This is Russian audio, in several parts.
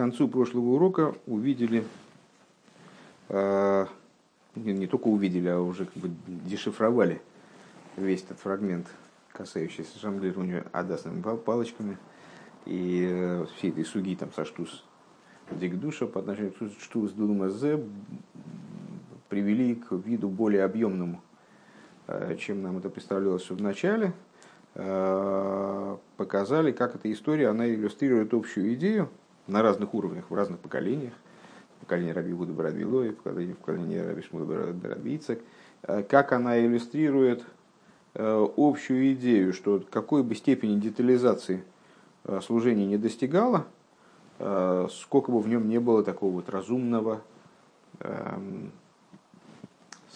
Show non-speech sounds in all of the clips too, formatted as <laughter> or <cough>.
концу прошлого урока увидели, э, не, не только увидели, а уже как бы дешифровали весь этот фрагмент, касающийся жонглирования адасными палочками и э, всей этой суги там со штус дикдуша по отношению к штус дулмазе привели к виду более объемному, э, чем нам это представлялось в начале, э, показали, как эта история, она иллюстрирует общую идею на разных уровнях, в разных поколениях, поколение Раби Гуда Бараби Лои, поколение, поколение Раби Шмуда Бараби Ицек, э, как она иллюстрирует общую идею, что какой бы степени детализации служение не достигало, сколько бы в нем не было такого вот разумного, эм,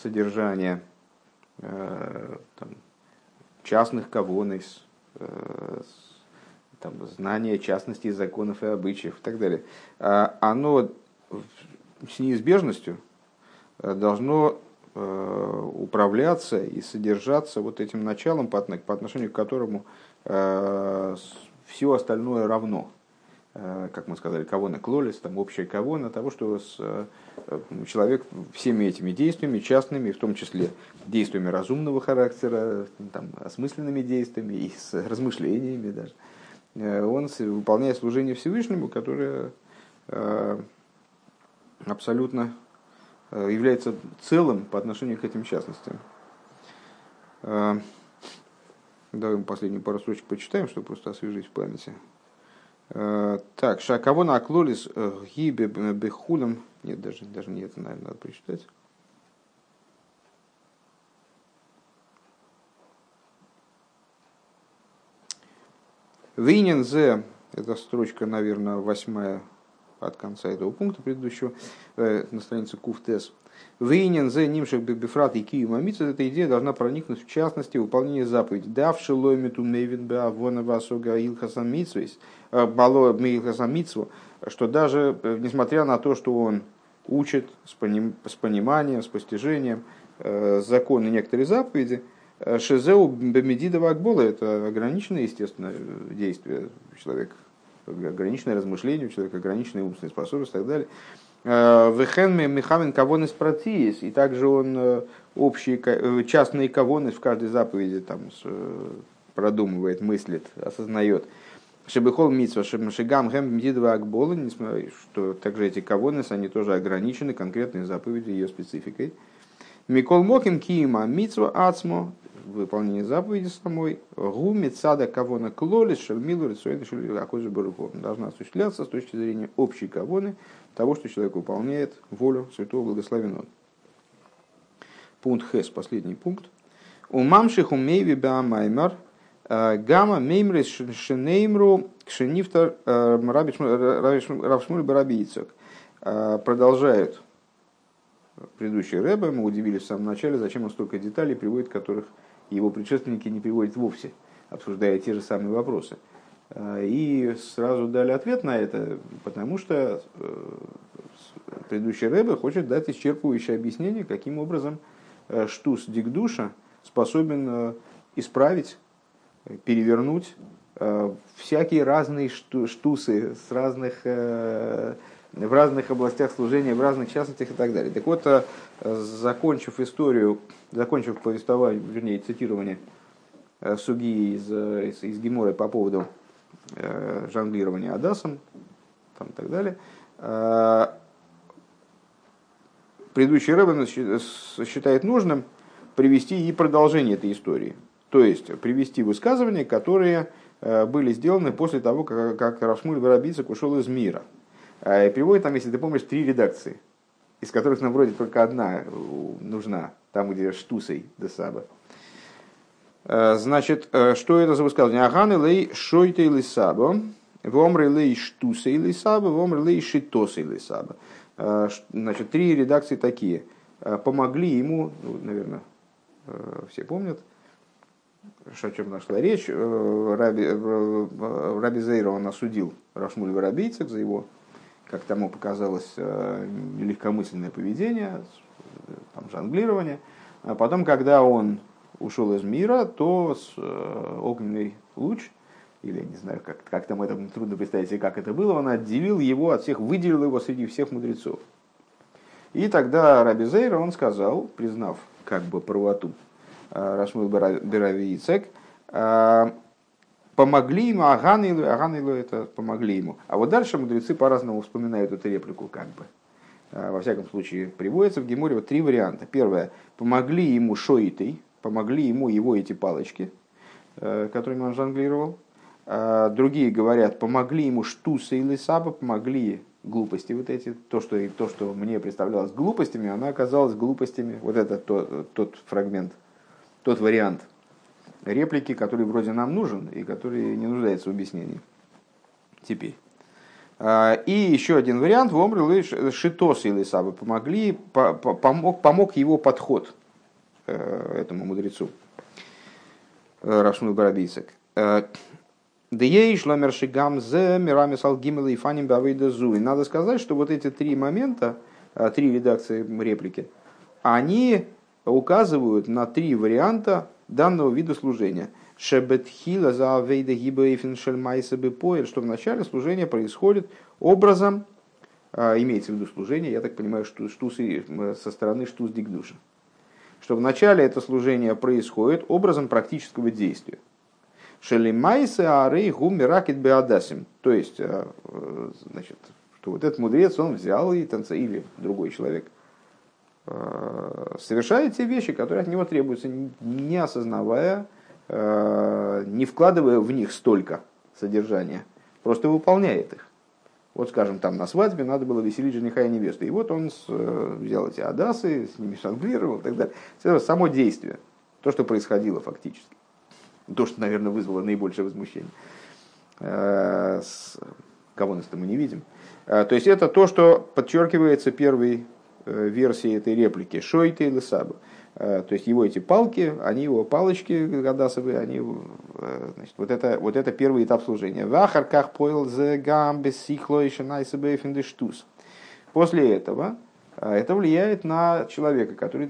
содержание э, там, частных кавонес, э, там, знание частностей законов и обычаев и так далее, а оно с неизбежностью э, должно управляться и содержаться вот этим началом, по отношению к которому все остальное равно. Э, как мы сказали, кавона клолис, там общая кавона того, что э, человек всеми этими действиями, частными, в том числе действиями разумного характера, там, осмысленными действиями и с размышлениями даже, э, он выполняет служение Всевышнему, которое абсолютно является целым по отношению к этим частностям. Давай последнюю пару строчек почитаем, чтобы просто освежить в памяти. Э, так, Шакавона Аклолис э, Гибе Бехулем. Нет, даже, даже не это, наверное, надо прочитать. Винен зе, это строчка, наверное, восьмая от конца этого пункта предыдущего, э, на странице Куфтес. Вейнен зе нимшек бифрат и кию мамица, эта идея должна проникнуть в частности выполнение заповеди. Давши лоймету мейвин беавона васога илхасан митсвейс, э, бало меилхасан митсву, что даже э, несмотря на то, что он учит с, поним, с пониманием, с постижением э, законы некоторые заповеди, э, Шезеу бемедидова акбола – это ограниченное, естественно, действие человека, ограниченное размышление у человека, ограниченные умственные способности и так далее. Э, Вехенме Михамин Кавонес Протиес, и также он э, общие э, частные кавоны в каждой заповеди там продумывает, мыслит, осознает. Шебехол Митсва, Шебмашигам Хэм Мдидова Акбола, что также эти кавонес, они тоже ограничены конкретной заповедью, ее спецификой. Микол Моким Киима Митсва Ацмо, выполнение заповеди самой, Гу Мицада Кавона Клолис Шельмилу Рицуэда Шельмилу Акозу Барухов, должна осуществляться с точки зрения общей кавоны, того, что человек выполняет волю Святого Благословенного. Пункт Хес, последний пункт. У мамших умейви баамаймар э, гамма меймрис шенеймру кшенифтар э, равшмуль барабийцок. Э, продолжают предыдущие рэбы, мы удивились в самом начале, зачем он столько деталей приводит, которых его предшественники не приводят вовсе, обсуждая те же самые вопросы. Э, и сразу дали ответ на это, потому что э, предыдущий Рэбе хочет дать исчерпывающее объяснение, каким образом э, штус дикдуша способен исправить, перевернуть всякие разные штусы с разных, в разных областях служения, в разных частностях и так далее. Так вот, закончив историю, закончив повествование, вернее, цитирование Суги из, из, из Гемора по поводу Э, жонглирование Адасом там, и так далее. Э, предыдущий Рэббен считает нужным привести и продолжение этой истории. То есть привести высказывания, которые э, были сделаны после того, как, как Равшмуль Воробицик ушел из мира. И приводит там, если ты помнишь, три редакции, из которых нам вроде только одна нужна, там, где Штусей Десаба. Э, значит, э, что это за высказывание? Аганы лей шойте лисабо, вомры лей штусе лисабо, вомры лей шитосе лисабо. Э, значит, три редакции такие. Помогли ему, ну, наверное, все помнят, о чем нашла речь. Раби, Раби Зейра он осудил Рашмуль Воробейцев за его, как тому показалось, легкомысленное поведение, там, жонглирование. А потом, когда он ушел из мира, то э, огненный луч или не знаю, как, как там это трудно представить себе, как это было, он отделил его от всех, выделил его среди всех мудрецов. И тогда Раби Зейра, он сказал, признав как бы правоту Рашмил Берави Ицек, помогли ему, Аганилу, Аганилу это помогли ему. А вот дальше мудрецы по-разному вспоминают эту реплику как бы. Во всяком случае, приводится в Геморе вот три варианта. Первое, помогли ему шоитой, помогли ему его эти палочки, которыми он жонглировал. А, другие говорят, помогли ему штуса или саба, помогли глупости вот эти. То что, то, что мне представлялось глупостями, она оказалась глупостями. Вот это тот, тот фрагмент, тот вариант реплики, который вроде нам нужен и который не нуждается в объяснении. Теперь. А, и еще один вариант, в Омрил Шитос или Сабы помогли, помог, помог его подход э, этому мудрецу э, Рашму Барабийцек. Э, Дееш ламершигам зе мирами и фаним бавейда И надо сказать, что вот эти три момента, три редакции реплики, они указывают на три варианта данного вида служения. Шебетхила за авейда шельмайса бепоэль, что в начале служения происходит образом, а, имеется в виду служение, я так понимаю, что штус со стороны штус дигдуша. Что в начале это служение происходит образом практического действия. Шелимайсе арей гумиракет беадасим. То есть, э, значит, что вот этот мудрец, он взял и танца, или другой человек, совершает те вещи, которые от него требуются, не осознавая, э, не вкладывая в них столько содержания, просто выполняет их. Вот, скажем, там на свадьбе надо было веселить жениха и невесты. И вот он взял эти адасы, с ними шанглировал и так далее. Это само действие, то, что происходило фактически. То, что, наверное, вызвало наибольшее возмущение. Э, кого нас-то мы не видим. Э, то есть это то, что подчеркивается первой э, версией этой реплики. Шойте или саба. То есть его эти палки, они его палочки гадасовые, они, значит, вот это, вот это первый этап служения. Вахарках поил зе гамбес сихлоиша найсебейфендештус. После этого это влияет на человека, который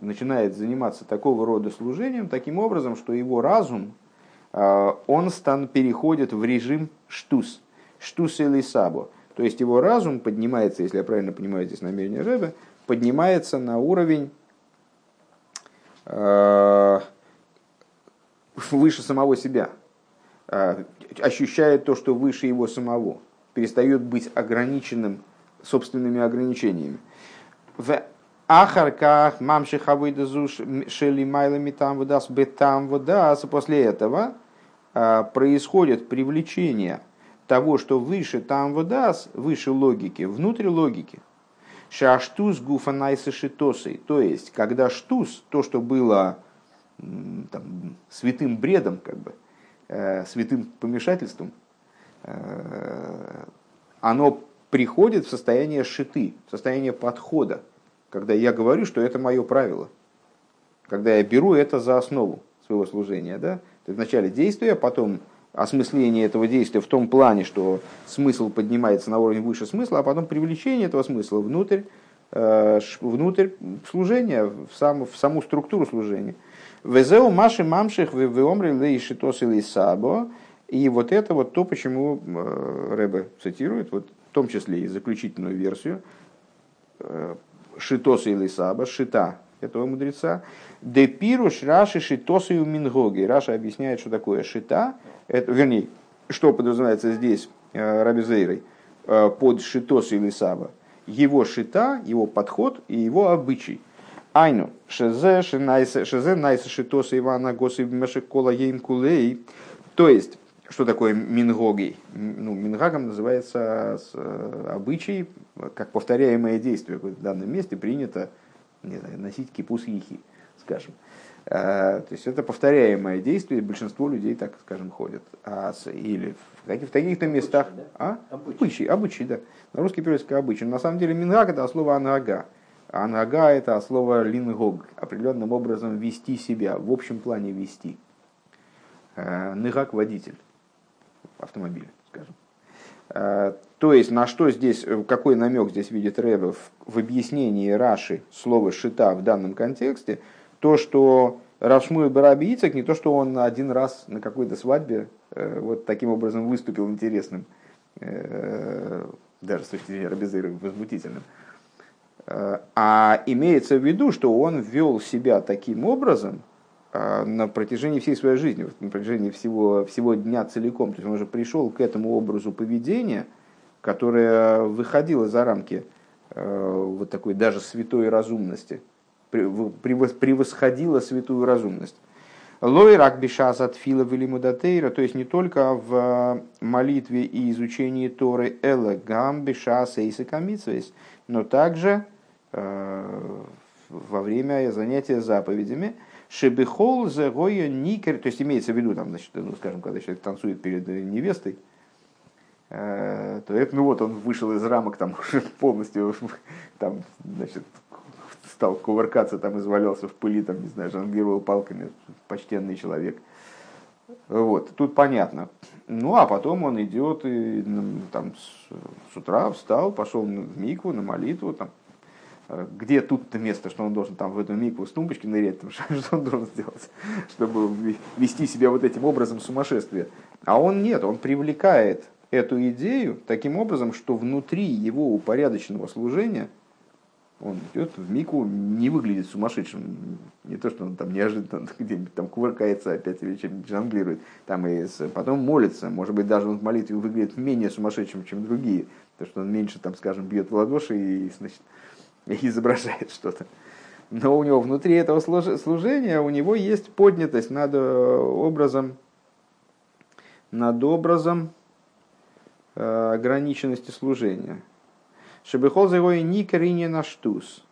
начинает заниматься такого рода служением таким образом, что его разум, он стан, переходит в режим штус, штус или сабо. То есть его разум поднимается, если я правильно понимаю здесь намерение Рэбе, поднимается на уровень э, выше самого себя, э, ощущает то, что выше его самого, перестает быть ограниченным собственными ограничениями. В Ахарках мамши хавыдазуш шели майлами там выдаст бетам выдаст. После этого а, происходит привлечение того, что выше там выдаст, выше логики, внутрь логики. Шаштус гуфанайса шитосой. То есть, когда штус, то, что было там, святым бредом, как бы, э, святым помешательством, э, оно приходит в состояние шиты, в состояние подхода, когда я говорю, что это мое правило, когда я беру это за основу своего служения. Да? То есть вначале действие, потом осмысление этого действия в том плане, что смысл поднимается на уровень выше смысла, а потом привлечение этого смысла внутрь, э, внутрь служения, в, сам, в саму структуру служения. Везеу маши мамших веомри лейшитос или сабо. И вот это вот то, почему э, Рэбе цитирует, вот в том числе и заключительную версию, э, Шитоса или Саба, Шита этого мудреца, Депируш Раши Шитоса и Мингоги. Раша объясняет, что такое Шита, это, вернее, что подразумевается здесь э, Раби Зейрой э, под Шитоса или Саба. Его шита, его подход и его обычай. Айну, шезе, шезе, найса шитоса Ивана Госы Мешекола Ейм Кулей. То есть, что такое мингогий? Ну, мингагом называется э, обычай, как повторяемое действие. В данном месте принято не знаю, носить кипус ехи, скажем. Э, то есть это повторяемое действие, большинство людей, так скажем, ходят. А, или в, в таких-то местах... Обычай, да? а? обычай. обычай, да. На русский переводится как обычай. На самом деле мингаг это слово анага. Анага это слово лингог. Определенным образом вести себя, в общем плане вести. Э, Ныгак водитель автомобиля, скажем. Э, то есть, на что здесь, э, какой намек здесь видит Рэбе в, в объяснении Раши слова «шита» в данном контексте, то, что Равшмуй Бараби Ицек, не то, что он один раз на какой-то свадьбе вот таким образом выступил интересным, даже с точки зрения Рабизейра возмутительным. А имеется в виду, что он вел себя таким образом, на протяжении всей своей жизни, на протяжении всего, всего дня целиком. То есть он уже пришел к этому образу поведения, которое выходило за рамки э, вот такой даже святой разумности, превосходило святую разумность. Лой рак бишас от фила велимудатейра, то есть не только в молитве и изучении Торы эла гам бишас эйсакамитсвейс, но также э, во время занятия заповедями – Шебехол за гоя никер, то есть имеется в виду, там, значит, ну, скажем, когда человек танцует перед невестой, э, то это, ну вот, он вышел из рамок там <laughs> уже полностью, там, значит, стал кувыркаться, там, извалялся в пыли, там, не знаю, жонглировал палками, почтенный человек. Вот, тут понятно. Ну, а потом он идет и там с, с утра встал, пошел в микву, на молитву, там, где тут-то место, что он должен там в эту микву с тумбочки нырять, <laughs> что он должен сделать, чтобы вести себя вот этим образом сумасшествия. А он нет, он привлекает эту идею таким образом, что внутри его упорядоченного служения он идет в мику, не выглядит сумасшедшим. Не то, что он там неожиданно <laughs> где-нибудь там кувыркается опять или чем-нибудь жонглирует. Там и потом молится. Может быть, даже он в молитве выглядит менее сумасшедшим, чем другие. Потому что он меньше, там, скажем, бьет в ладоши и, значит, изображает что-то. Но у него внутри этого служения у него есть поднятость над э, образом, над образом э, ограниченности служения. Шебехол за его никарине на штус.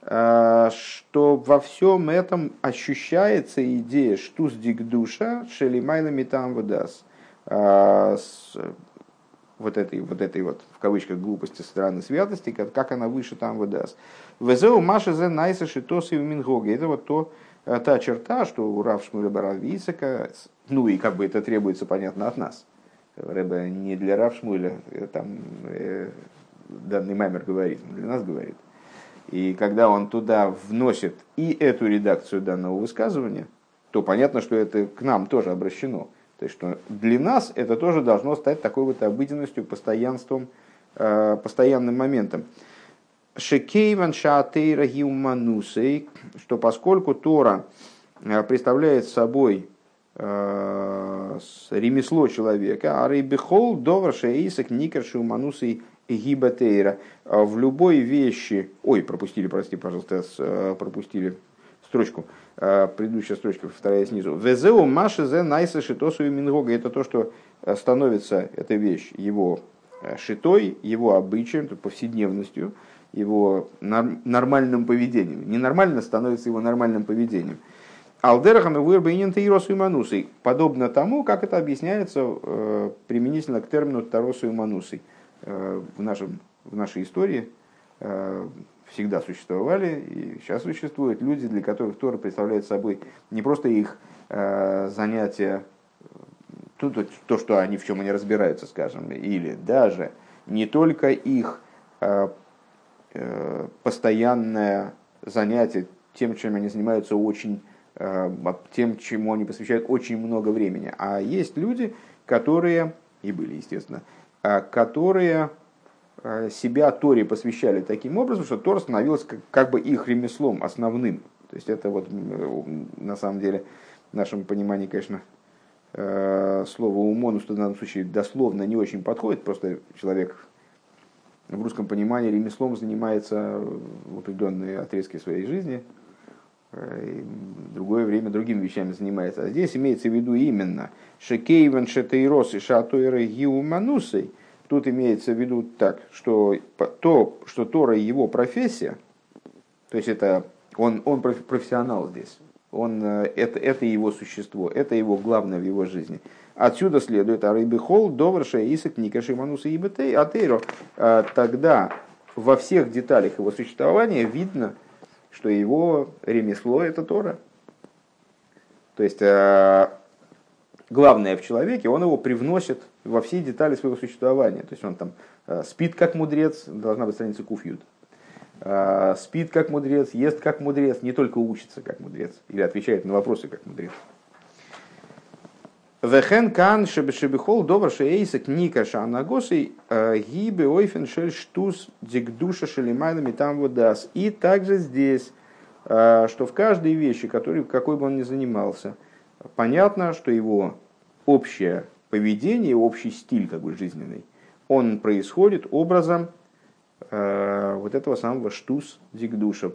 Э, что во всем этом ощущается идея штус дикдуша шелимайла метам выдаст вот этой, вот этой вот, в кавычках, глупости стороны святости, как, как она выше там выдаст. Везеу Маша зе найса шитосы и мингоги. Это вот то, э, та черта, что у Рав Шмуля ну и как бы это требуется, понятно, от нас. Рэбе не для Рав Шмуля, э, там э, данный маймер говорит, он для нас говорит. И когда он туда вносит и эту редакцию данного высказывания, то понятно, что это к нам тоже обращено. То есть, что для нас это тоже должно стать такой вот обыденностью, постоянством, э, постоянным моментом. Шекейван шаатейра гиуманусей, что поскольку Тора э, представляет собой э, ремесло человека, а рейбихол довар шеисак никер шиуманусей гибатейра. В любой вещи... Ой, пропустили, прости, пожалуйста, пропустили строчку. Э, предыдущая строчка, вторая снизу. Везеу маши зе найса шитосу и мингога. Это то, что э, становится, эта вещь, его э, шитой, его обычаем, повседневностью, его нормальным поведением. Ненормально становится его нормальным поведением. Алдерахам и вырбайнин тейросу и манусой. Подобно тому, как это объясняется применительно к термину таросу и манусой. В, нашем, в нашей истории всегда существовали и сейчас существуют люди, для которых Тора представляет собой не просто их э, занятия, то, то, то, что они в чем они разбираются, скажем, или даже не только их э, э, постоянное занятие тем, чем они занимаются очень тем, чему они посвящают очень много времени. А есть люди, которые, и были, естественно, э, которые себя Торе посвящали таким образом, что Тора становилась как, как бы их ремеслом основным. То есть это вот на самом деле в нашем понимании, конечно, э, слово умонус в данном случае дословно не очень подходит, просто человек в русском понимании ремеслом занимается в определенные отрезки своей жизни, э, в другое время другими вещами занимается. А здесь имеется в виду именно шекейвен шетейрос и шатуэры гиуманусой – Тут имеется в виду так, что то, что Тора его профессия, то есть это он, он профессионал здесь, он, э, это, это его существо, это его главное в его жизни. Отсюда следует Арайбихол, Доварша, Исак, Никаши, Мануса и Атейро. А тогда во всех деталях его существования видно, что его ремесло – это Тора. То есть, э, главное в человеке, он его привносит во все детали своего существования. То есть он там э, спит как мудрец, должна быть страница Куфьют. спит как мудрец, ест как мудрец, не только учится как мудрец, или отвечает на вопросы как мудрец. Вехен кан шебешебихол добр шеейсек ника шанагосей гибе ойфен шель штус дикдуша шелимайлами там водас. И также здесь, что в каждой вещи, которой, какой бы он ни занимался, понятно, что его общее поведение, общий стиль как бы жизненный, он происходит образом э, вот этого самого штус дикдуша,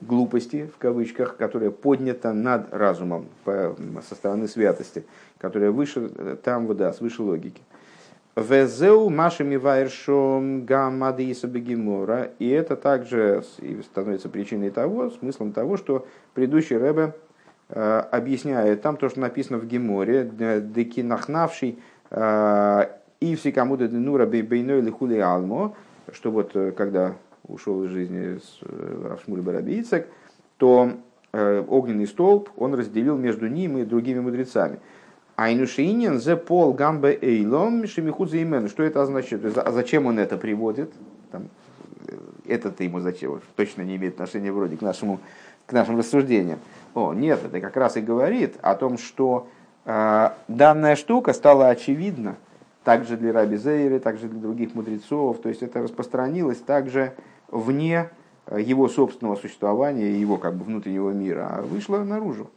глупости, в кавычках, которая поднята над разумом по, со стороны святости, которая выше, там, да, свыше логики. Везеу машами вайршом гаммадиса бегемора. И это также становится причиной того, смыслом того, что предыдущий Рэбе э, объясняет там то, что написано в Геморе, деки нахнавший э, и всекому денура бейной лихули алмо, что вот э, когда ушел из жизни Равшмуль Барабийцек, то огненный столб он разделил между ним и другими мудрецами. Айнушиинин зе пол гамбе эйлом шемихудзе имен. Что это означает? А зачем он это приводит? Там, это-то ему зачем? Точно не имеет отношения вроде к, нашему, к нашим рассуждениям. О, нет, это как раз и говорит о том, что э, данная штука стала очевидна также для Раби Зейры, также для других мудрецов. То есть это распространилось также вне его собственного существования, его как бы внутреннего мира, а вышло наружу.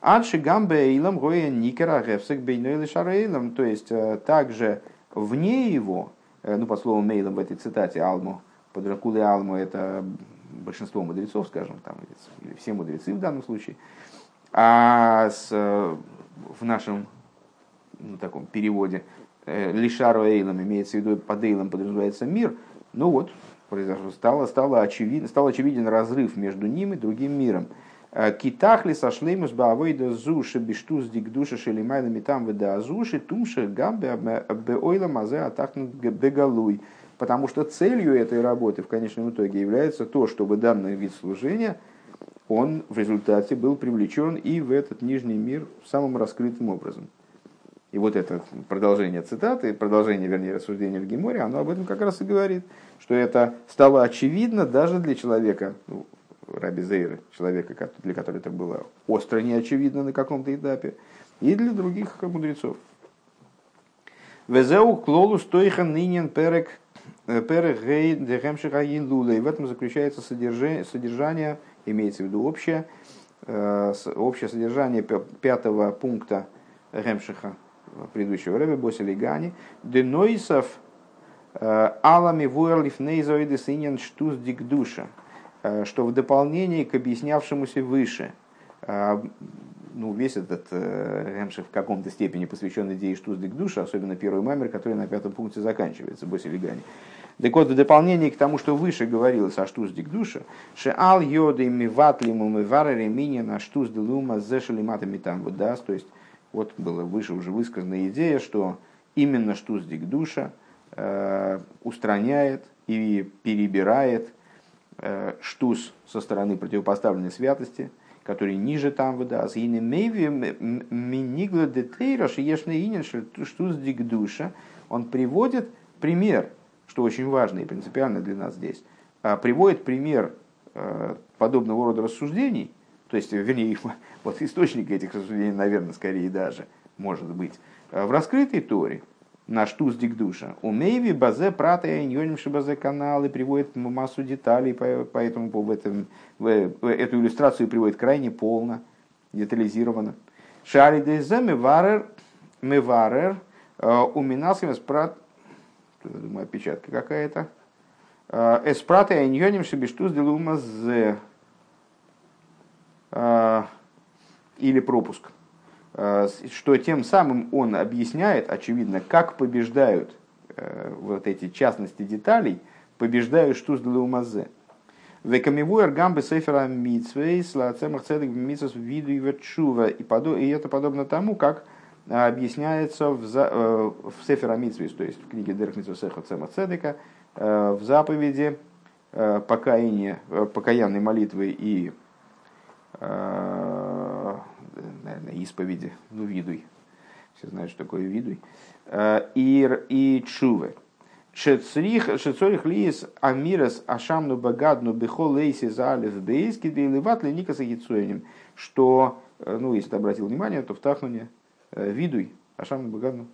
Адши гамбе илам гоя никера гефсек бейной шарейлам. То есть э, также вне его, э, ну по слову мейлом в этой цитате Алму, под Ракулы Алму это большинство мудрецов, скажем, там, или все мудрецы в данном случае, а с, э, в нашем ну, таком переводе Лишару Эйлом имеется в виду, под Эйлом подразумевается мир, ну вот, произошло, стало, стало, очевидно, стал очевиден разрыв между ним и другим миром. Э, Китахли сошлеймус баавойда зуши биштуз дикдуша шелимайна там выда азуши тумши гамбе беойла мазе атахнут бегалуй. Потому что целью этой работы в конечном итоге является то, чтобы данный вид служения, он в результате был привлечен и в этот нижний мир самым раскрытым образом. И вот это продолжение цитаты, продолжение, вернее, рассуждения в Геморе, оно об этом как раз и говорит, что это стало очевидно даже для человека, ну, Раби Зейра, человека, для которого это было остро неочевидно на каком-то этапе, и для других мудрецов. Везеу клолу стойхан нынен перек э, перек гей дехемшихаин лула. И в этом заключается содержание, содержание имеется в виду общее, э, общее содержание пятого пункта Ремшиха предыдущего Рэбе Босили Гани. Денойсов э, алами вуэрлиф нейзоидес иньян штуз. Э, что в дополнение к объяснявшемуся выше, э, ну, весь этот э, Ремшев в каком-то степени посвящен идее Штуздик душа, особенно первый мамер, который на пятом пункте заканчивается, Босилигани. Так вот, в дополнение к тому, что выше говорилось о Штуздик душа, Шеал йоды миватлиму миварере минина штузделума зешелиматами там выдаст, то есть вот была выше уже высказана идея, что именно Штуздик душа э, устраняет и перебирает Э, штус со стороны противопоставленной святости, который ниже там вода. С ини мейви минигла детейра шиешный инин штус дигдуша. Он приводит пример, что очень важно и принципиально для нас здесь, а приводит пример э, подобного рода рассуждений, то есть, вернее, <laughs> вот источник этих рассуждений, наверное, скорее даже, может быть, э, в раскрытой Торе, на штуз дикдуша. У Мейви базе прата и иньонимши базе каналы приводит массу деталей по, по этому в этом, эту иллюстрацию приводит крайне полно, детализированно. Шари дезе меварер меварер э, у Минасхим эспрат, думаю, опечатка какая-то. Э, эспрата и иньонимши биштуз делума зе э, или пропуск. Э, что тем самым он объясняет, очевидно, как побеждают э, вот эти частности деталей, побеждают штуз мазе. Векамивуэр гамбы сефера митсвей слацемах цедек митсвес виду и верчува. И это подобно тому, как объясняется в, за, э, в Сефера Митсвис, то есть в книге Дерхницу Сеха Цема в заповеди покаяния, покаянной молитвы и наверное, исповеди, ну, видуй, все знают, что такое видуй, э, и, и чувы. Шецорих лиес амирас ашамну багадну бихол лейси за алиф бейс кидейлеват леникаса гицуэним. Что, э, ну, если ты обратил внимание, то в Тахмане э, видуй ашамну багадну.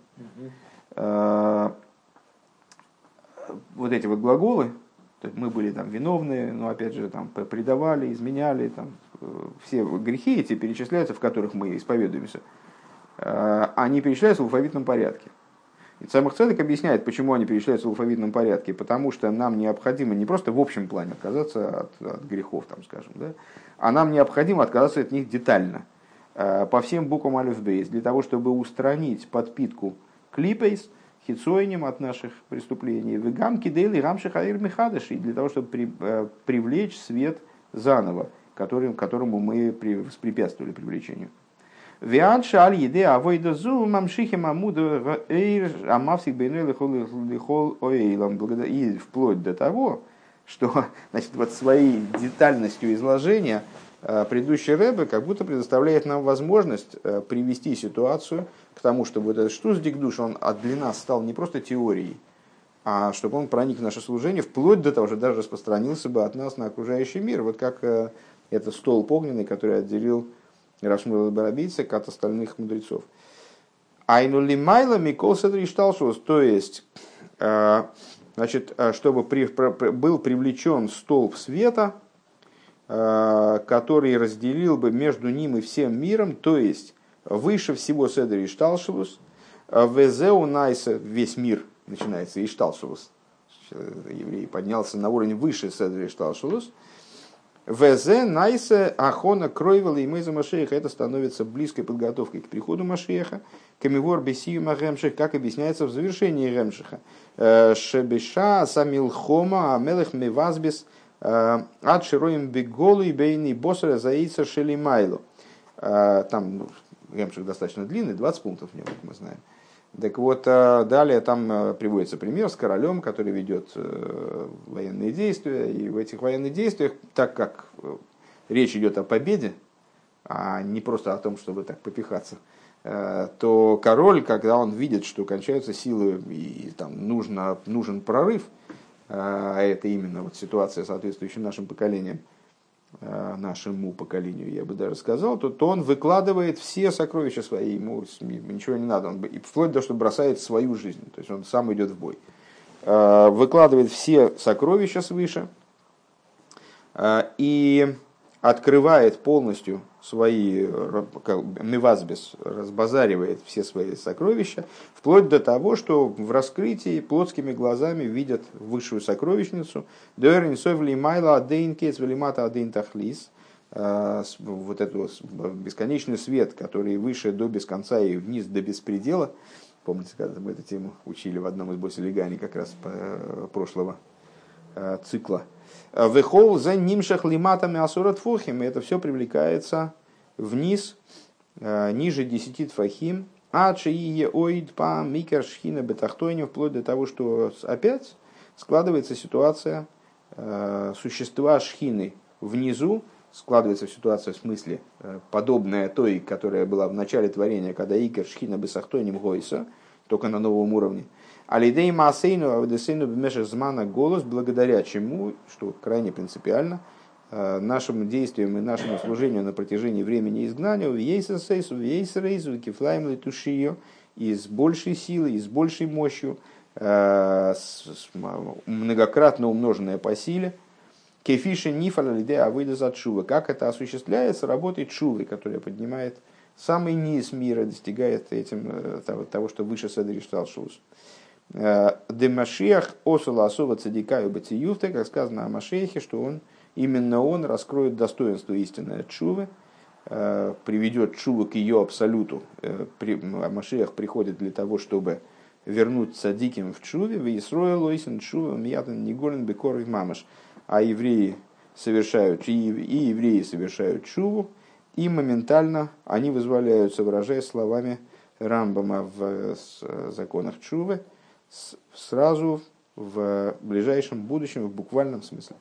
Вот эти вот глаголы, мы были там виновны, но опять же там предавали, изменяли, там все грехи эти перечисляются, в которых мы исповедуемся, они перечисляются в алфавитном порядке. И Цамах Цедек объясняет, почему они перечисляются в алфавитном порядке. Потому что нам необходимо не просто в общем плане отказаться от, от грехов, там, скажем, да, а нам необходимо отказаться от них детально. Э, по всем буквам Алифбейс, для того, чтобы устранить подпитку клипейс, хитсойнем от наших преступлений, вегамки дейли рамших аир михадыши, для того, чтобы при, э, привлечь свет заново, которым, которому мы при, воспрепятствовали привлечению. Виан шаль еде авойда зу мамшихи мамуду эйр амавсик бейной лихол оэйлам. И вплоть до того, что <laughs> значит, вот своей детальностью изложения э, предыдущий Рэбе как будто предоставляет нам возможность э, привести ситуацию к тому, чтобы вот этот штуз дикдуш, он для нас стал не просто теорией, а чтобы он проник в наше служение вплоть до того, что даже распространился бы от нас на окружающий мир. Вот как э, этот стол огненный, который отделил Рашмула Барабийца от остальных мудрецов. Айну лимайла микол седришталшус, то есть, э, значит, э, чтобы при, был привлечен столб света, э, который разделил бы между ним и всем миром, то есть выше всего Седри Ишталшевус, Везеу Найса, весь мир начинается Ишталшевус. Еврей поднялся на уровень выше Седри Ишталшевус, ВЗ Найсе Ахона Кройвела и Мейза Машеха. Это становится близкой подготовкой к приходу Машеха. Камивор Бесию Махемших, как объясняется в завершении Ремшиха. Э, Шебеша Самилхома Амелех Мевазбис э, Ад Широим Беголу и Бейни Босера Заица Шелимайлу. Э, там Ремших достаточно длинный, 20 пунктов в нем, как мы знаем. Так вот, э, далее там э, приводится пример с королем, который ведет э, военные действия. И в этих военных действиях, так как речь идет о победе, а не просто о том, чтобы так попихаться, то король, когда он видит, что кончаются силы и там нужно, нужен прорыв, а это именно вот ситуация, соответствующая нашим поколениям, Э, нашему поколению, я бы даже сказал, то, то он выкладывает все сокровища свои, ему ничего не надо, он, и вплоть до того, что бросает свою жизнь, то есть он сам идет в бой. Э, выкладывает все сокровища свыше э, и открывает полностью свои, мивазбес, разбазаривает все свои сокровища, вплоть до того, что в раскрытии плотскими глазами видят высшую сокровищницу, э, вот этот бесконечный свет, который выше до без конца и вниз до беспредела. Помните, когда мы эту тему учили в одном из Босилигани как раз э, прошлого э, цикла – Вехол за нимшах лиматами асурат фухим. Это все привлекается вниз, э, ниже 10 тфахим. Ачи и оид па микер шхина бетахтойни, вплоть до того, что опять складывается ситуация э, существа шхины внизу, складывается ситуация в смысле э, подобная той, которая была в начале творения, когда Икер Шхина Бесахтойним Гойса, только на новом уровне – Алидей Маасейну Авдесейну Бмешах Змана голос, благодаря чему, что крайне принципиально, э, нашим действиям и нашему служению на протяжении времени изгнания, в Ейсесейсу, в Ейсрейсу, Кифлайм Летушио, и с большей силой, и с большей мощью, э, многократно умноженное по силе, Кефиши Нифаля Лиде Авыда Затшува. Как это осуществляется? Работает Шувы, которая поднимает самый низ мира, достигает этим э, того, того что выше Седри Шталшус. Демашиах осула особо цадикаю бациюфте, как сказано о Машехе, что он, именно он раскроет достоинство истинной Чувы, э, приведет Чуву к ее абсолюту. Э, Машех приходит для того, чтобы вернуть садиким в Чуве, в Исроя лойсен Чува миятан неголен бекор мамаш. А евреи совершают, и евреи совершают Чуву, и моментально они вызволяются, выражая словами Рамбама в э, законах Чувы, сразу в ближайшем будущем, в буквальном смысле.